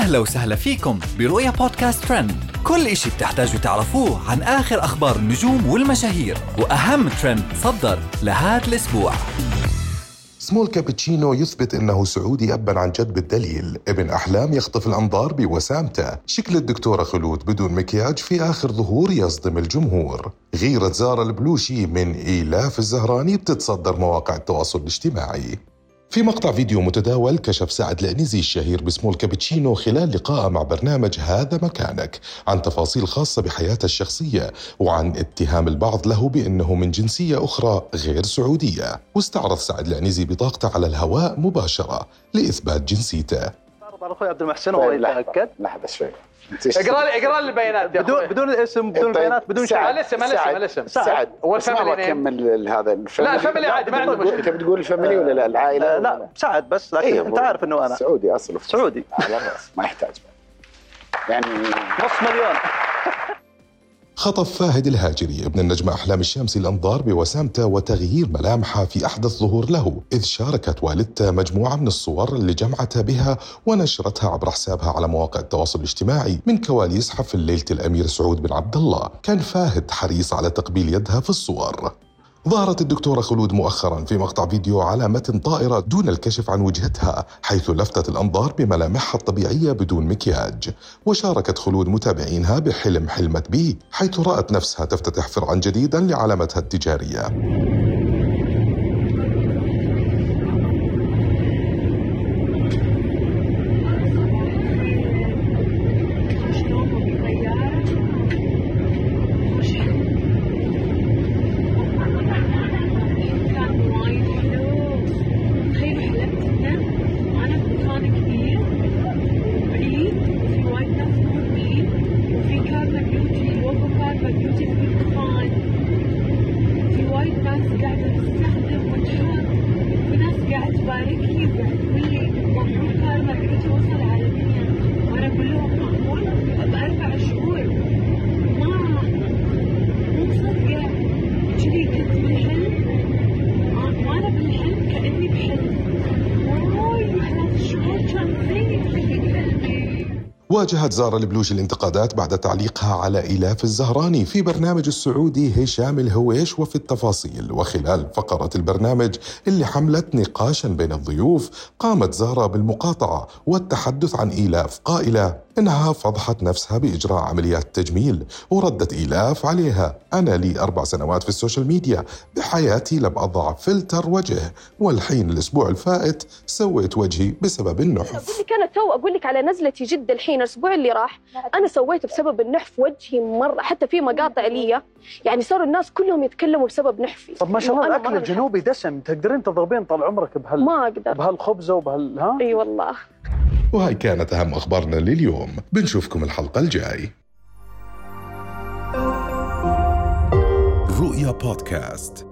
أهلا وسهلا فيكم برؤيا بودكاست ترند. كل إشي بتحتاجوا تعرفوه عن آخر أخبار النجوم والمشاهير وأهم ترند صدر لهذا الأسبوع. Small Cappuccino يثبت إنه سعودي أبا عن جد بالدليل. ابن أحلام يخطف الأنظار بوسامته. شكل الدكتورة خلود بدون مكياج في آخر ظهور يصدم الجمهور. غيرة زارا البلوشي من إيلاف الزهراني بتتصدر مواقع التواصل الاجتماعي. في مقطع فيديو متداول كشف سعد العنزي الشهير باسمه الكابتشينو خلال لقائه مع برنامج هذا مكانك عن تفاصيل خاصة بحياته الشخصية وعن اتهام البعض له بأنه من جنسية أخرى غير سعودية. واستعرض سعد العنزي بطاقته على الهواء مباشرة لإثبات جنسيته. على أخوي عبد المحسن هو يتاكد لحظة شوي. اقرأ لي اقرأ لي البيانات يا بدون. بدون الاسم بدون طيب، البيانات بدون سعد. شيء الاسم الاسم الاسم سعد. هو بس ما ال family name. بكمل هذا ال family. لا، ال family عادي، ما عنده مشكلة. انت بتقول ال family ولا لا؟ العائلة؟ آه، لا سعد بس لكن إيه، أنت عارف إنه أنا. سعودي اصله سعودي. على الرأس ما يحتاج. يعني نص مليون. خطف فاهد الهاجري ابن النجم أحلام الشامسي الأنظار بوسامته وتغيير ملامحه في أحدث ظهور له إذ شاركت والدته مجموعة من الصور اللي جمعتها بها ونشرتها عبر حسابها على مواقع التواصل الاجتماعي من كواليس حفل ليلة الأمير سعود بن عبد الله. كان فاهد حريص على تقبيل يدها في الصور. ظهرت الدكتورة خلود مؤخرا في مقطع فيديو على متن طائرة دون الكشف عن وجهتها حيث لفتت الأنظار بملامحها الطبيعية بدون مكياج. وشاركت خلود متابعينها بحلم حلمت به حيث رأت نفسها تفتتح فرعا جديدا لعلامتها التجارية. нас, гадят, страх, почет, в нас, гадят, варик, хибер, милик. واجهت زارا البلوشي الانتقادات بعد تعليقها على إيلاف الزهراني في برنامج السعودي هشام الهويش وفي التفاصيل. وخلال فقرة البرنامج اللي حملت نقاشا بين الضيوف قامت زارا بالمقاطعة والتحدث عن إيلاف قائلة إنها فضحت نفسها بإجراء عمليات تجميل وردت إيلاف عليها. أنا لي أربع سنوات في ال social media. بحياتي لم أضع فلتر وجه والحين الأسبوع الفائت سويت وجهي بسبب النحف. أقول لك أنا تو أقول لك على نزلتي جده الحين الأسبوع اللي راح أنا سويته بسبب النحف وجهي مرة حتى في مقاطع لي. يعني صاروا الناس كلهم يتكلموا بسبب نحفي. طب ما شاء الله مرة الجنوبي دسم. تقدرين تضربين طال عمرك بهال ما أقدر. بهالخبزة وبهال ها؟ إي والله. وهاي كانت أهم أخبارنا لليوم. بنشوفكم الحلقة الجاي. رؤيا بودكاست.